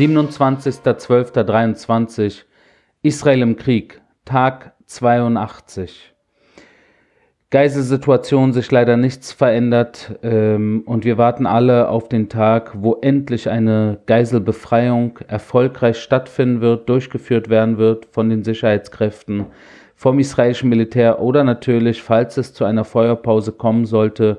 27.12.23 Israel im Krieg, Tag 82. Geiselsituation sich leider nichts verändert ähm, und wir warten alle auf den Tag, wo endlich eine Geiselbefreiung erfolgreich stattfinden wird, durchgeführt werden wird von den Sicherheitskräften, vom israelischen Militär oder natürlich, falls es zu einer Feuerpause kommen sollte,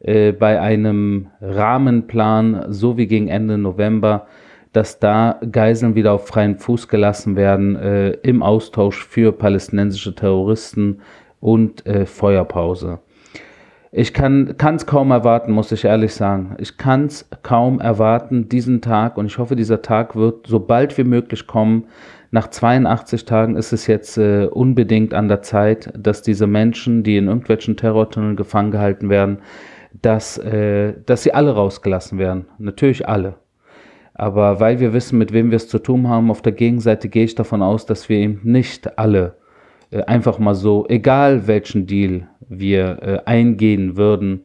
äh, bei einem Rahmenplan, so wie gegen Ende November, dass da Geiseln wieder auf freien Fuß gelassen werden äh, im Austausch für palästinensische Terroristen und äh, Feuerpause. Ich kann es kaum erwarten, muss ich ehrlich sagen. Ich kann es kaum erwarten, diesen Tag, und ich hoffe, dieser Tag wird so bald wie möglich kommen. Nach 82 Tagen ist es jetzt äh, unbedingt an der Zeit, dass diese Menschen, die in irgendwelchen Terrortunneln gefangen gehalten werden, dass, äh, dass sie alle rausgelassen werden. Natürlich alle. Aber weil wir wissen, mit wem wir es zu tun haben, auf der Gegenseite gehe ich davon aus, dass wir eben nicht alle äh, einfach mal so, egal welchen Deal wir äh, eingehen würden,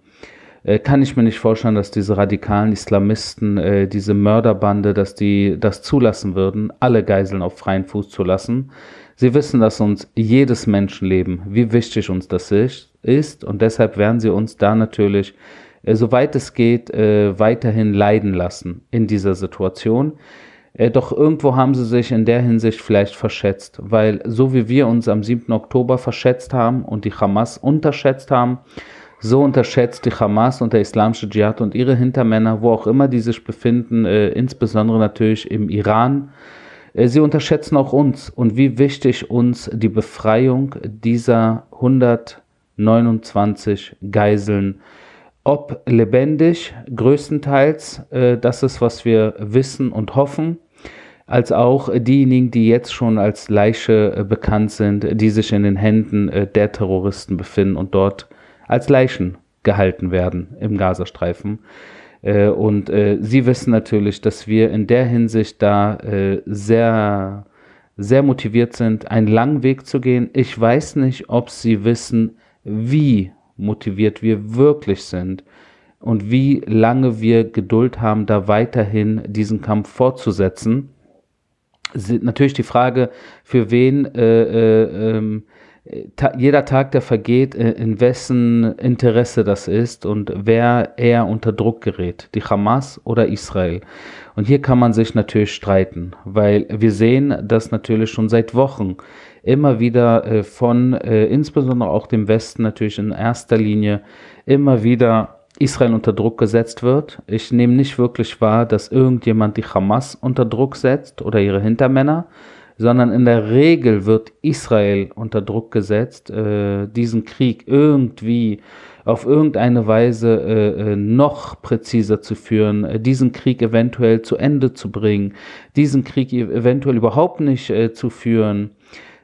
äh, kann ich mir nicht vorstellen, dass diese radikalen Islamisten, äh, diese Mörderbande, dass die das zulassen würden, alle Geiseln auf freien Fuß zu lassen. Sie wissen, dass uns jedes Menschenleben, wie wichtig uns das ist, und deshalb werden sie uns da natürlich, äh, soweit es geht, äh, weiterhin leiden lassen in dieser Situation. Äh, doch irgendwo haben sie sich in der Hinsicht vielleicht verschätzt, weil so wie wir uns am 7. Oktober verschätzt haben und die Hamas unterschätzt haben, so unterschätzt die Hamas und der islamische Dschihad und ihre Hintermänner, wo auch immer die sich befinden, äh, insbesondere natürlich im Iran, äh, sie unterschätzen auch uns und wie wichtig uns die Befreiung dieser 129 Geiseln ob lebendig, größtenteils, äh, das ist, was wir wissen und hoffen als auch diejenigen, die jetzt schon als Leiche äh, bekannt sind, die sich in den Händen äh, der Terroristen befinden und dort als Leichen gehalten werden im Gazastreifen. Äh, und sie wissen natürlich, dass wir in der Hinsicht da sehr, sehr motiviert sind, einen langen Weg zu gehen. Ich weiß nicht, ob sie wissen, wie motiviert wir wirklich sind und wie lange wir Geduld haben, da weiterhin diesen Kampf fortzusetzen natürlich die Frage, für wen äh, äh, ähm, ta jeder Tag, der vergeht, äh, in wessen Interesse das ist und wer eher unter Druck gerät, die Hamas oder Israel. Und hier kann man sich natürlich streiten, weil wir sehen, dass natürlich schon seit Wochen immer wieder äh, von äh, insbesondere auch dem Westen natürlich in erster Linie immer wieder Israel unter Druck gesetzt wird. Ich nehme nicht wirklich wahr, dass irgendjemand die Hamas unter Druck setzt oder ihre Hintermänner, sondern in der Regel wird Israel unter Druck gesetzt, äh, diesen Krieg irgendwie auf irgendeine Weise äh, äh noch präziser zu führen, äh, diesen Krieg eventuell zu Ende zu bringen, diesen Krieg eventuell überhaupt nicht äh, zu führen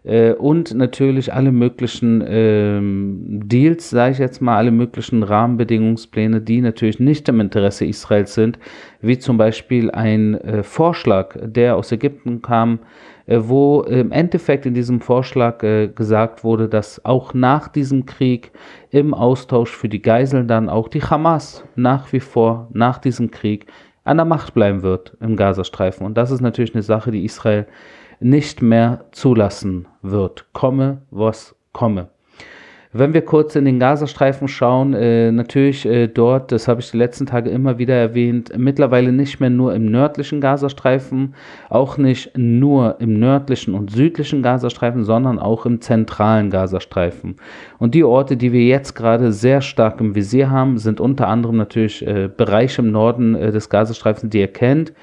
äh, und natürlich alle möglichen ähm, Deals, sage ich jetzt mal, alle möglichen Rahmenbedingungspläne, die natürlich nicht im Interesse Israels sind, wie zum Beispiel ein äh, Vorschlag, der aus Ägypten kam, äh, wo im Endeffekt in diesem Vorschlag äh, gesagt wurde, dass auch nach diesem Krieg im Austausch für die Geiseln dann auch die Hamas nach wie vor nach diesem Krieg an der Macht bleiben wird im Gazastreifen. Und das ist natürlich eine Sache, die Israel nicht mehr zulassen wird, komme, was komme. Wenn wir kurz in den Gazastreifen schauen, äh, natürlich äh, dort, das habe ich die letzten Tage immer wieder erwähnt, mittlerweile nicht mehr nur im nördlichen Gazastreifen, auch nicht nur im nördlichen und südlichen Gazastreifen, sondern auch im zentralen Gazastreifen. Und die Orte, die wir jetzt gerade sehr stark im Visier haben, sind unter anderem natürlich äh, Bereiche im Norden äh, des Gazastreifens, die ihr kennt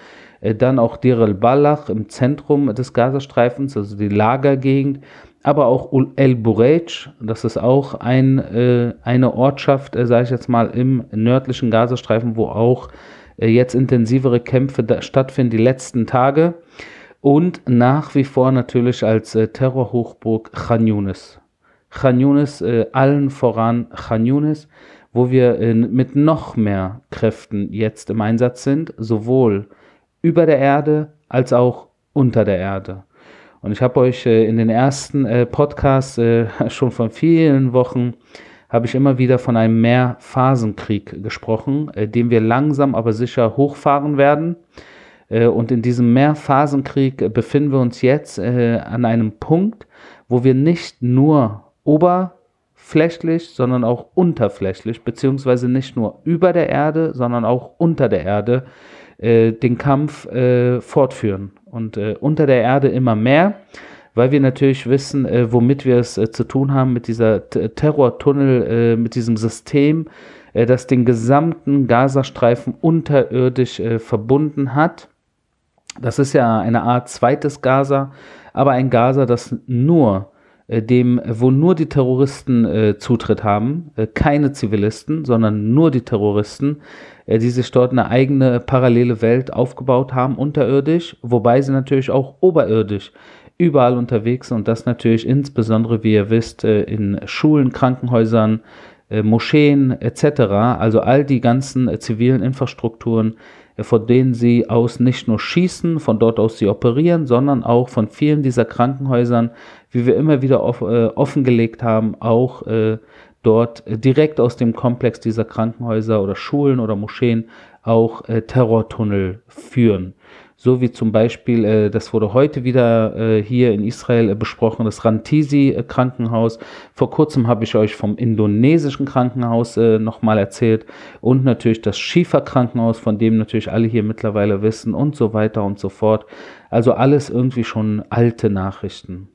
dann auch Dir el-Balach im Zentrum des Gazastreifens, also die Lagergegend, aber auch El Burej, das ist auch ein, äh, eine Ortschaft, äh, sage ich jetzt mal, im nördlichen Gazastreifen, wo auch äh, jetzt intensivere Kämpfe stattfinden die letzten Tage. Und nach wie vor natürlich als äh, Terrorhochburg Khan Yunis. Khan Yunis, äh, allen voran Khan Yunis, wo wir mit noch mehr Kräften jetzt im Einsatz sind, sowohl über der Erde als auch unter der Erde. Und ich habe euch äh, in den ersten äh, Podcasts äh, schon von vielen Wochen habe ich immer wieder von einem Mehrphasenkrieg gesprochen, den wir langsam aber sicher hochfahren werden. Und in diesem Mehrphasenkrieg befinden wir uns jetzt an einem Punkt, wo wir nicht nur oberflächlich, sondern auch unterflächlich, beziehungsweise nicht nur über der Erde, sondern auch unter der Erde äh, den Kampf äh, fortführen. Und äh, unter der Erde immer mehr, weil wir natürlich wissen, äh, womit wir es äh, zu tun haben mit dieser T Terrortunnel, äh, mit diesem System, das den gesamten Gazastreifen unterirdisch verbunden hat. Das ist ja eine Art zweites Gaza, aber ein Gaza, das nur dem, wo nur die Terroristen äh, Zutritt haben, äh, keine Zivilisten, sondern nur die Terroristen, die sich dort eine eigene parallele Welt aufgebaut haben, unterirdisch, wobei sie natürlich auch oberirdisch überall unterwegs sind und das natürlich insbesondere, wie ihr wisst, äh, in Schulen, Krankenhäusern, äh, Moscheen etc., also all die ganzen zivilen Infrastrukturen, von denen sie aus nicht nur schießen, von dort aus sie operieren, sondern auch von vielen dieser Krankenhäusern, wie wir immer wieder off, äh, offengelegt haben, auch äh, dort äh, direkt aus dem Komplex dieser Krankenhäuser oder Schulen oder Moscheen auch äh, Terrortunnel führen. So wie zum Beispiel, äh, das wurde heute wieder äh, hier in Israel äh, besprochen, das Rantisi-Krankenhaus. Vor kurzem habe ich euch vom indonesischen Krankenhaus äh, nochmal erzählt und natürlich das Schiefer-Krankenhaus, von dem natürlich alle hier mittlerweile wissen und so weiter und so fort. Also alles irgendwie schon alte Nachrichten.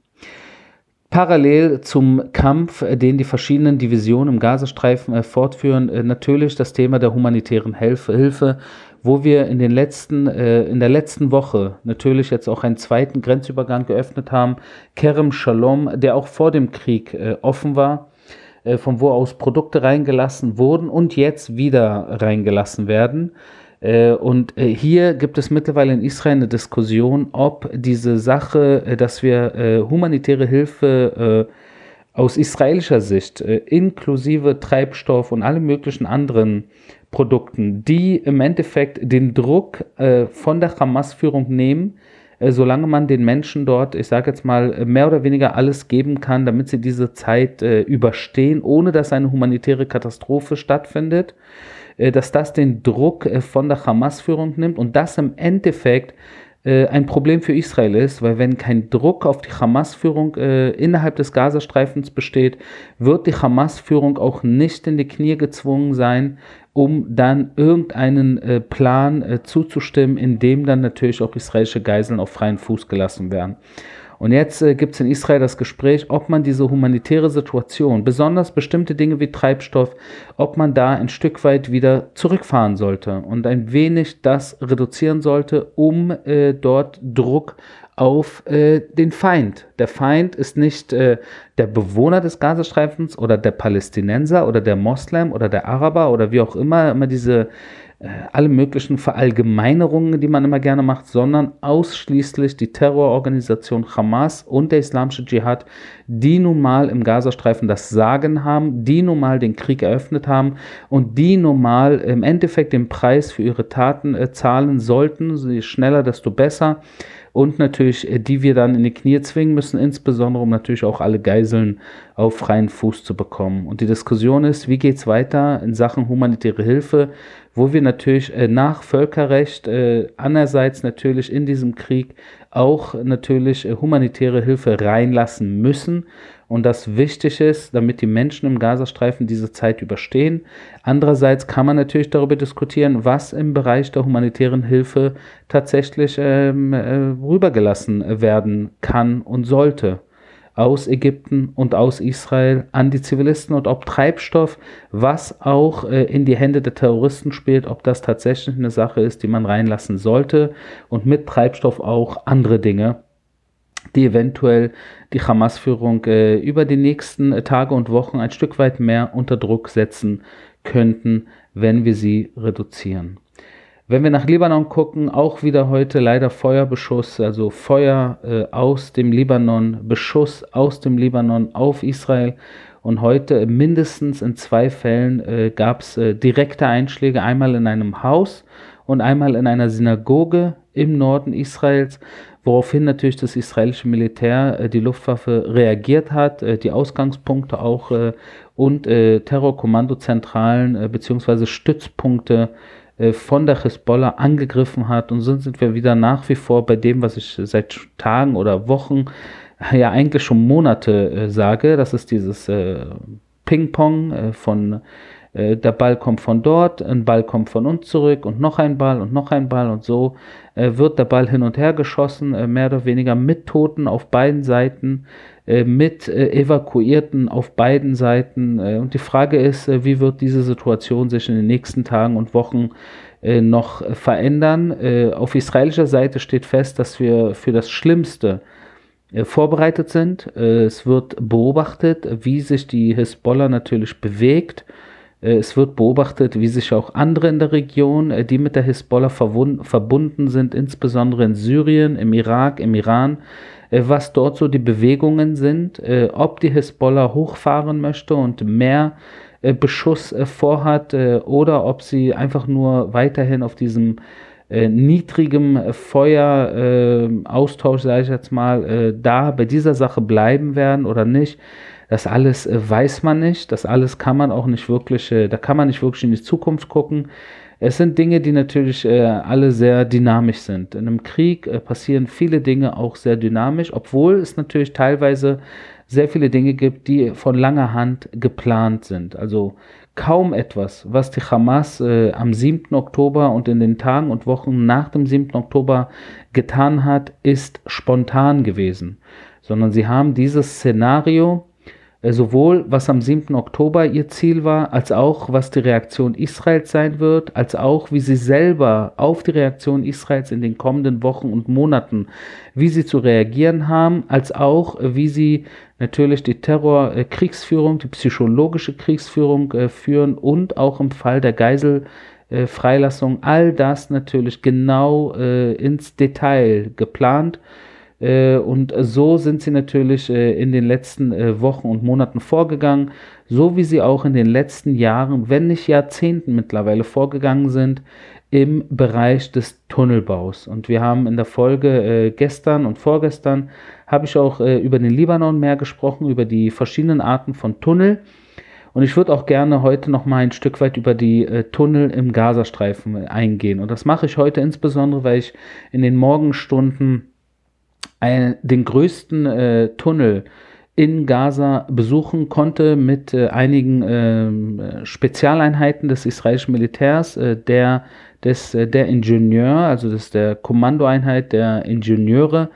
Parallel zum Kampf, äh, den die verschiedenen Divisionen im Gazastreifen äh, fortführen, äh, natürlich das Thema der humanitären Hilfe, wo wir in den letzten, in der letzten Woche natürlich jetzt auch einen zweiten Grenzübergang geöffnet haben, Kerem Shalom, der auch vor dem Krieg offen war, von wo aus Produkte reingelassen wurden und jetzt wieder reingelassen werden. Äh, und äh, hier gibt es mittlerweile in Israel eine Diskussion, ob diese Sache, äh, dass wir humanitäre Hilfe aus israelischer Sicht, inklusive Treibstoff und alle möglichen anderen Produkten, die im Endeffekt den Druck von der Hamas-Führung nehmen, solange man den Menschen dort, ich sage jetzt mal, mehr oder weniger alles geben kann, damit sie diese Zeit überstehen, ohne dass eine humanitäre Katastrophe stattfindet. Äh, dass das den Druck äh, von der Hamas-Führung nimmt und das im Endeffekt äh, ein Problem für Israel ist, weil wenn kein Druck auf die Hamas-Führung äh, innerhalb des Gazastreifens besteht, wird die Hamas-Führung auch nicht in die Knie gezwungen sein, um dann irgendeinen äh, Plan äh, zuzustimmen, in dem dann natürlich auch israelische Geiseln auf freien Fuß gelassen werden. Und jetzt äh, gibt es in Israel das Gespräch, ob man diese humanitäre Situation, besonders bestimmte Dinge wie Treibstoff, ob man da ein Stück weit wieder zurückfahren sollte und ein wenig das reduzieren sollte, um äh, dort Druck auf äh, den Feind. Der Feind ist nicht äh, der Bewohner des Gazastreifens oder der Palästinenser oder der Moslem oder der Araber oder wie auch immer, immer diese alle möglichen Verallgemeinerungen, die man immer gerne macht, sondern ausschließlich die Terrororganisation Hamas und der Islamische Dschihad, die nun mal im Gazastreifen das Sagen haben, die nun mal den Krieg eröffnet haben und die nun mal im Endeffekt den Preis für ihre Taten äh, zahlen sollten. Je schneller, desto besser und natürlich, äh, die wir dann in die Knie zwingen müssen, insbesondere um natürlich auch alle Geiseln auf freien Fuß zu bekommen. Und die Diskussion ist, wie geht es weiter in Sachen humanitäre Hilfe, wo wir natürlich äh, nach Völkerrecht äh, einerseits natürlich in diesem Krieg auch natürlich humanitäre Hilfe reinlassen müssen und das wichtig ist, damit die Menschen im Gazastreifen diese Zeit überstehen. Andererseits kann man natürlich darüber diskutieren, was im Bereich der humanitären Hilfe tatsächlich ähm, äh, rübergelassen werden kann und sollte aus Ägypten und aus Israel an die Zivilisten und ob Treibstoff, was auch äh, in die Hände der Terroristen spielt, ob das tatsächlich eine Sache ist, die man reinlassen sollte und mit Treibstoff auch andere Dinge die eventuell die Hamas-Führung äh, über die nächsten äh, Tage und Wochen ein Stück weit mehr unter Druck setzen könnten, wenn wir sie reduzieren. Wenn wir nach Libanon gucken, auch wieder heute leider Feuerbeschuss, also Feuer äh, aus dem Libanon, Beschuss aus dem Libanon auf Israel. Und heute mindestens in zwei Fällen äh, gab es äh, direkte Einschläge, einmal in einem Haus und einmal in einer Synagoge im Norden Israels woraufhin natürlich das israelische Militär, äh, die Luftwaffe reagiert hat, äh, die Ausgangspunkte auch äh, und Terrorkommandozentralen bzw. Stützpunkte äh, von der Hisbollah angegriffen hat. Und so sind wir wieder nach wie vor bei dem, was ich seit Tagen oder Wochen, ja eigentlich schon Monate äh, sage. Das ist dieses äh, Ping-Pong äh, von äh, der Ball kommt von dort, ein Ball kommt von uns zurück und noch ein Ball und noch ein Ball und so äh, wird der Ball hin und her geschossen, äh, mehr oder weniger mit Toten auf beiden Seiten, mit Evakuierten auf beiden Seiten. und die Frage ist, wie wird diese Situation sich in den nächsten Tagen und Wochen noch verändern? auf israelischer Seite steht fest, dass wir für das Schlimmste vorbereitet sind. es wird beobachtet, wie sich die Hisbollah natürlich bewegt äh, es wird beobachtet, wie sich auch andere in der Region, äh, die mit der Hisbollah verbunden sind, insbesondere in Syrien, im Irak, im Iran, äh, was dort so die Bewegungen sind, ob die Hisbollah hochfahren möchte und mehr Beschuss vorhat oder ob sie einfach nur weiterhin auf diesem niedrigem Feueraustausch, sage ich jetzt mal, da bei dieser Sache bleiben werden oder nicht. Das alles äh, weiß man nicht, das alles kann man auch nicht wirklich, äh, da kann man nicht wirklich in die Zukunft gucken. Es sind Dinge, die natürlich äh, alle sehr dynamisch sind. In einem Krieg passieren viele Dinge auch sehr dynamisch, obwohl es natürlich teilweise sehr viele Dinge gibt, die von langer Hand geplant sind. Also kaum etwas, was die Hamas äh, am 7. Oktober und in den Tagen und Wochen nach dem 7. Oktober getan hat, ist spontan gewesen, sondern sie haben dieses Szenario sowohl was am 7. Oktober ihr Ziel war, als auch was die Reaktion Israels sein wird, als auch wie sie selber auf die Reaktion Israels in den kommenden Wochen und Monaten, wie sie zu reagieren haben, als auch wie sie natürlich die Terrorkriegsführung, die psychologische Kriegsführung äh, führen und auch im Fall der Geiselfreilassung all das natürlich genau äh, ins Detail geplant äh, und so sind sie natürlich äh, in den letzten äh, Wochen und Monaten vorgegangen, so wie sie auch in den letzten Jahren, wenn nicht Jahrzehnten mittlerweile vorgegangen sind im Bereich des Tunnelbaus. Und wir haben in der Folge gestern und vorgestern habe ich auch über den Libanon mehr gesprochen, über die verschiedenen Arten von Tunnel. Und ich würde auch gerne heute noch mal ein Stück weit über die äh, Tunnel im Gazastreifen eingehen. Und das mache ich heute insbesondere, weil ich in den Morgenstunden ein, den größten äh, Tunnel in Gaza besuchen konnte mit äh, einigen äh, Spezialeinheiten des israelischen Militärs, äh, der, des, äh, der Ingenieur, also das der Kommandoeinheit der Ingenieure,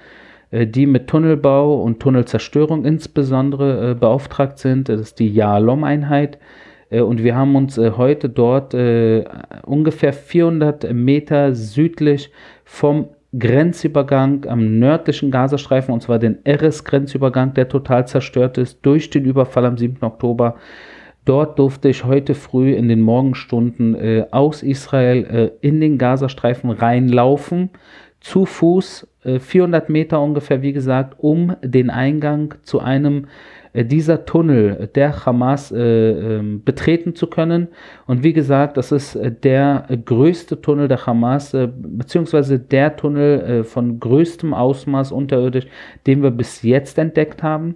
äh, die mit Tunnelbau und Tunnelzerstörung insbesondere beauftragt sind. Das ist die Yalom-Einheit. Und wir haben uns heute dort ungefähr 400 Meter südlich vom Grenzübergang am nördlichen Gazastreifen, und zwar den Eres-Grenzübergang, der total zerstört ist durch den Überfall am 7. Oktober. Dort durfte ich heute früh in den Morgenstunden äh, aus Israel äh, in den Gazastreifen reinlaufen, zu Fuß, 400 Meter ungefähr, wie gesagt, um den Eingang zu einem äh, dieser Tunnel der Hamas äh, äh, betreten zu können. Und wie gesagt, das ist äh, der größte Tunnel der Hamas, äh, beziehungsweise der Tunnel äh, von größtem Ausmaß unterirdisch, den wir bis jetzt entdeckt haben.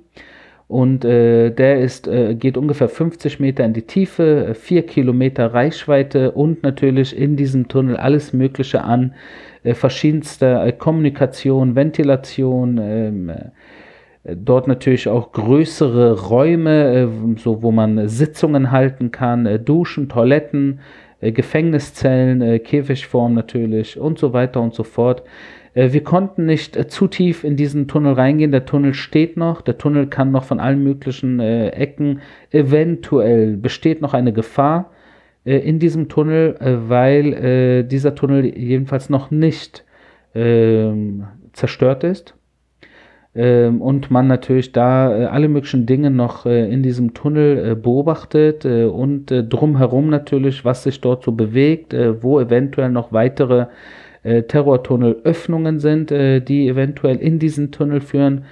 Und der ist, geht ungefähr 50 Meter in die Tiefe, 4 Kilometer Reichweite und natürlich in diesem Tunnel alles Mögliche an verschiedenster Kommunikation, Ventilation, ähm, Dort natürlich auch größere Räume, äh, so wo man Sitzungen halten kann, äh, Duschen, Toiletten, äh, Gefängniszellen, Käfigform natürlich und so weiter und so fort. Wir konnten nicht zu tief in diesen Tunnel reingehen. Der Tunnel steht noch. Der Tunnel kann noch von allen möglichen Ecken. Eventuell besteht noch eine Gefahr in diesem Tunnel, weil dieser Tunnel jedenfalls noch nicht ähm, zerstört ist und man natürlich da äh, alle möglichen Dinge noch äh, in diesem Tunnel äh, beobachtet und drumherum natürlich, was sich dort so bewegt, wo eventuell noch weitere Terrortunnelöffnungen sind, die eventuell in diesen Tunnel führen.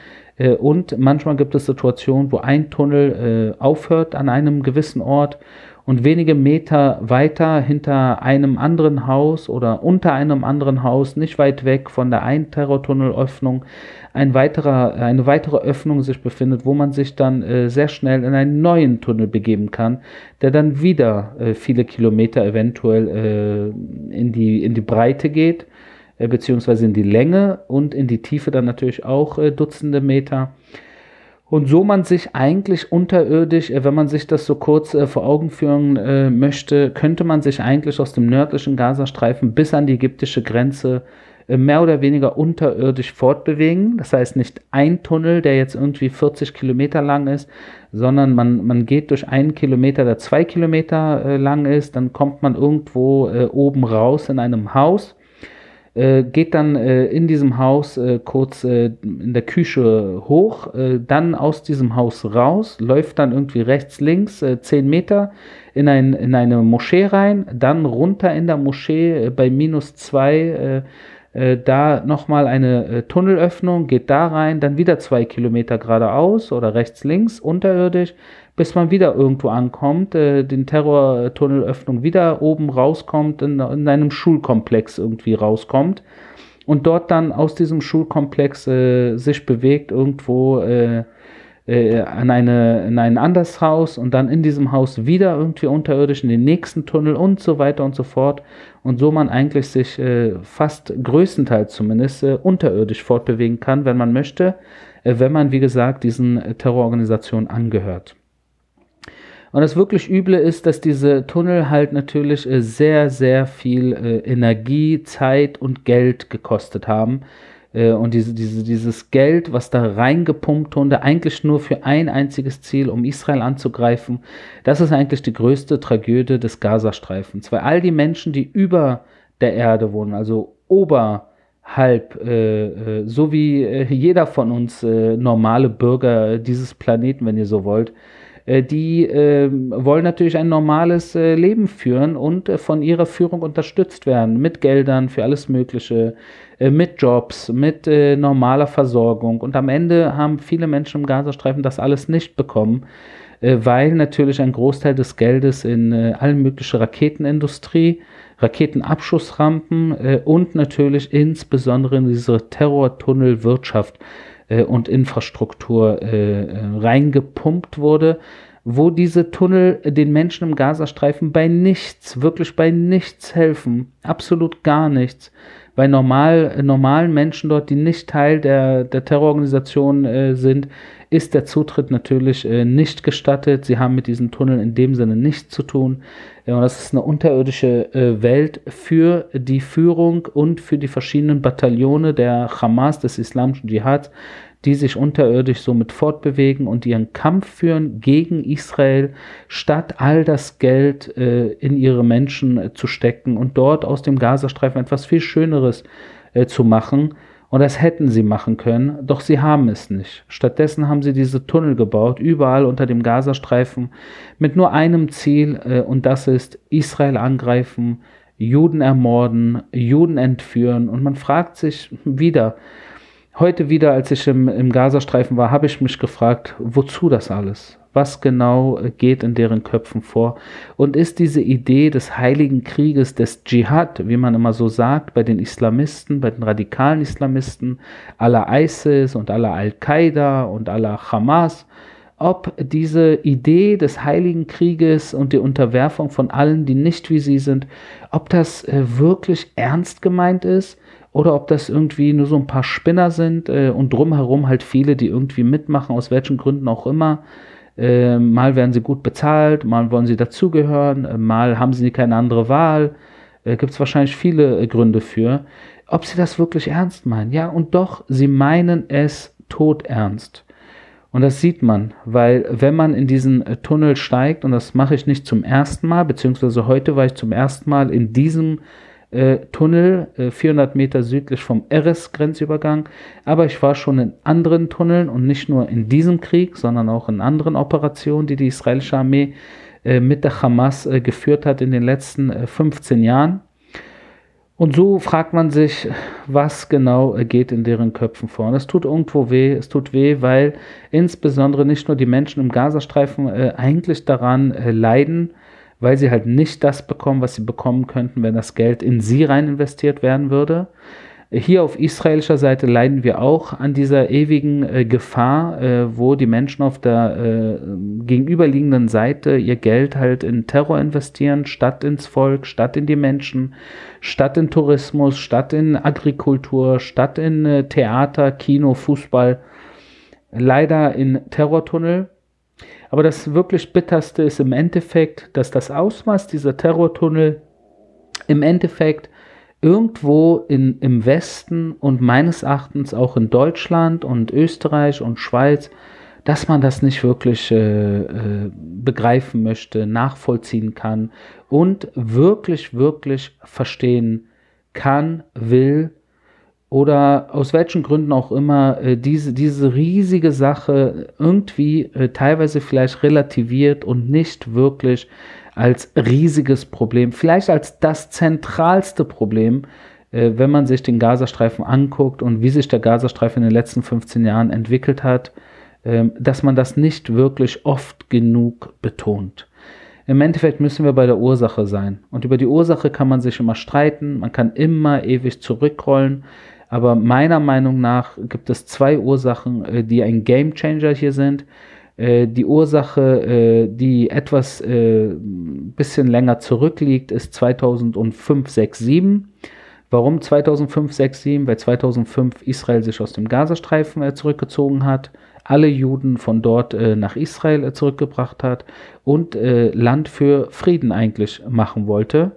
und manchmal gibt es Situationen, wo ein Tunnel aufhört an einem gewissen Ort und wenige Meter weiter hinter einem anderen Haus oder unter einem anderen Haus, nicht weit weg von der einen Terrortunnelöffnung, ein weiterer, eine weitere Öffnung sich befindet, wo man sich dann äh, sehr schnell in einen neuen Tunnel begeben kann, der dann wieder äh, viele Kilometer eventuell äh, in, die, in die Breite geht, äh, beziehungsweise in die Länge und in die Tiefe dann natürlich auch äh, Dutzende Meter. Und so man sich eigentlich unterirdisch, äh, wenn man sich das so kurz äh, vor Augen führen äh, möchte, könnte man sich eigentlich aus dem nördlichen Gazastreifen bis an die ägyptische Grenze mehr oder weniger unterirdisch fortbewegen. Das heißt nicht ein Tunnel, der jetzt irgendwie 40 Kilometer lang ist, sondern man, man geht durch einen Kilometer, der zwei Kilometer lang ist, dann kommt man irgendwo oben raus in einem Haus. Äh, geht dann äh, in diesem Haus äh, kurz in der Küche hoch, dann aus diesem Haus raus, läuft dann irgendwie rechts, links, zehn Meter in, ein, in eine Moschee rein, dann runter in der Moschee bei minus zwei äh, da nochmal eine äh, Tunnelöffnung, geht da rein, dann wieder zwei Kilometer geradeaus oder rechts, links, unterirdisch, bis man wieder irgendwo ankommt, äh, den Terrortunnelöffnung wieder oben rauskommt, in, in, einem Schulkomplex irgendwie rauskommt und dort dann aus diesem Schulkomplex äh, sich bewegt, irgendwo äh, äh, an eine, in ein anderes Haus und dann in diesem Haus wieder irgendwie unterirdisch in den nächsten Tunnel und so weiter und so fort. Und so man eigentlich sich äh, fast größtenteils zumindest äh, unterirdisch fortbewegen kann, wenn man möchte, äh, wenn man, wie gesagt, diesen Terrororganisationen angehört. Und das wirklich Üble ist, dass diese Tunnel halt natürlich äh, sehr, sehr viel äh, Energie, Zeit und Geld gekostet haben. Äh, und diese, diese, dieses Geld, was da reingepumpt wurde, eigentlich nur für ein einziges Ziel, um Israel anzugreifen, das ist eigentlich die größte Tragödie des Gazastreifens. Weil all die Menschen, die über der Erde wohnen, also oberhalb, äh, äh, so wie jeder von uns normale Bürger dieses Planeten, wenn ihr so wollt, die äh, wollen natürlich ein normales äh, Leben führen und äh, von ihrer Führung unterstützt werden mit Geldern für alles Mögliche, äh, mit Jobs, mit äh, normaler Versorgung. Und am Ende haben viele Menschen im Gazastreifen das alles nicht bekommen, weil natürlich ein Großteil des Geldes in allen möglichen Raketenindustrie, Raketenabschussrampen und natürlich insbesondere in diese Terrortunnelwirtschaft äh, und Infrastruktur äh, äh, reingepumpt wurde, wo diese Tunnel den Menschen im Gazastreifen bei nichts, wirklich bei nichts helfen, absolut gar nichts. Bei normal, normalen Menschen dort, die nicht Teil der, der Terrororganisation äh, sind, ist der Zutritt natürlich äh, nicht gestattet. Sie haben mit diesen Tunneln in dem Sinne nichts zu tun. Ja, und das ist eine unterirdische äh, Welt für die Führung und für die verschiedenen Bataillone der Hamas, des islamischen Dschihad, die sich unterirdisch somit fortbewegen und ihren Kampf führen gegen Israel, statt all das Geld äh, in ihre Menschen äh, zu stecken und dort aus dem Gazastreifen etwas viel Schöneres äh, zu machen. Und das hätten sie machen können, doch sie haben es nicht. Stattdessen haben sie diese Tunnel gebaut, überall unter dem Gazastreifen, mit nur einem Ziel, äh, und das ist Israel angreifen, Juden ermorden, Juden entführen. Und man fragt sich wieder, Heute wieder, als ich im, im Gazastreifen war, habe ich mich gefragt, wozu das alles? Was genau äh, geht in deren Köpfen vor? Und ist diese Idee des heiligen Krieges, des Dschihad, wie man immer so sagt, bei den Islamisten, bei den radikalen Islamisten, aller ISIS und aller Al-Qaida und aller Hamas, ob diese Idee des heiligen Krieges und die Unterwerfung von allen, die nicht wie sie sind, ob das äh, wirklich ernst gemeint ist oder ob das irgendwie nur so ein paar Spinner sind äh, und drumherum halt viele, die irgendwie mitmachen, aus welchen Gründen auch immer. Äh, mal werden sie gut bezahlt, mal wollen sie dazugehören, äh, mal haben sie keine andere Wahl. Äh, Gibt es wahrscheinlich viele äh, Gründe für. Ob sie das wirklich ernst meinen? Ja, und doch, sie meinen es todernst. Und das sieht man, weil wenn man in diesen äh, Tunnel steigt, und das mache ich nicht zum ersten Mal, beziehungsweise heute war ich zum ersten Mal in diesem äh, Tunnel, äh, 400 Meter südlich vom Eres-Grenzübergang. Aber ich war schon in anderen Tunneln und nicht nur in diesem Krieg, sondern auch in anderen Operationen, die die israelische Armee äh, mit der Hamas äh, geführt hat in den letzten 15 äh, Jahren. Und so fragt man sich, was genau äh, geht in deren Köpfen vor. Und es tut irgendwo weh. Es tut weh, weil insbesondere nicht nur die Menschen im Gazastreifen eigentlich daran leiden, weil sie halt nicht das bekommen, was sie bekommen könnten, wenn das Geld in sie rein investiert werden würde. Hier auf israelischer Seite leiden wir auch an dieser ewigen äh, Gefahr, äh, wo die Menschen auf der äh, gegenüberliegenden Seite ihr Geld halt in Terror investieren, statt ins Volk, statt in die Menschen, statt in Tourismus, statt in Agrikultur, statt in äh, Theater, Kino, Fußball. Leider in Terrortunnel. Aber das wirklich bitterste ist im Endeffekt, dass das Ausmaß dieser Terrortunnel im Endeffekt irgendwo in, im Westen und meines Erachtens auch in Deutschland und Österreich und Schweiz, dass man das nicht wirklich äh, äh, begreifen möchte, nachvollziehen kann und wirklich, wirklich verstehen kann, will oder aus welchen Gründen auch immer äh, diese, diese riesige Sache irgendwie äh, teilweise vielleicht relativiert und nicht wirklich als riesiges Problem, vielleicht als das zentralste Problem, äh, wenn man sich den Gazastreifen anguckt und wie sich der Gazastreifen in den letzten 15 Jahren entwickelt hat, äh, dass man das nicht wirklich oft genug betont. Im Endeffekt müssen wir bei der Ursache sein. Und über die Ursache kann man sich immer streiten, man kann immer ewig zurückrollen. Aber meiner Meinung nach gibt es zwei Ursachen, äh, die ein Game Changer hier sind. Äh, die Ursache, äh, die etwas bisschen länger zurückliegt, ist 2005, 6, 7. Warum 2005, 6, 7? Weil 2005 Israel sich aus dem Gazastreifen zurückgezogen hat, alle Juden von dort nach Israel zurückgebracht hat und Land für Frieden eigentlich machen wollte.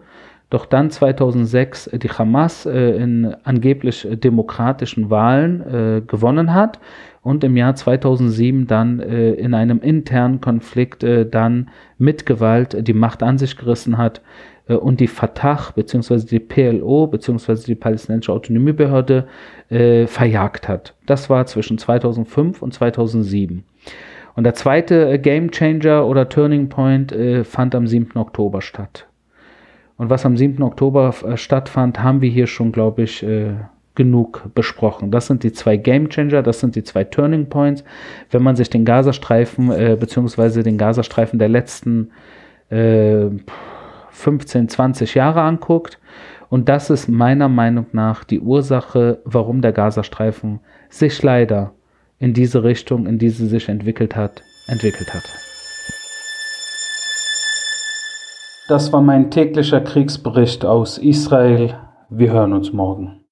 Doch dann 2006 die Hamas in angeblich demokratischen Wahlen gewonnen hat und im Jahr 2007 dann äh, in einem internen Konflikt äh, dann mit Gewalt die Macht an sich gerissen hat äh, und die Fatah bzw. die PLO bzw. die palästinensische Autonomiebehörde äh, verjagt hat. Das war zwischen 2005 und 2007. Und der zweite äh, Game Changer oder Turning Point äh, fand am 7. Oktober statt. Und was am 7. Oktober stattfand, haben wir hier schon, glaube ich, genug besprochen. Das sind die zwei Game Changer, das sind die zwei Turning Points. Wenn man sich den Gazastreifen äh, beziehungsweise den Gazastreifen der letzten äh, 15, 20 Jahre anguckt. Und das ist meiner Meinung nach die Ursache, warum der Gazastreifen sich leider in diese Richtung, in die sie sich entwickelt hat, entwickelt hat. Das war mein täglicher Kriegsbericht aus Israel. Wir hören uns morgen.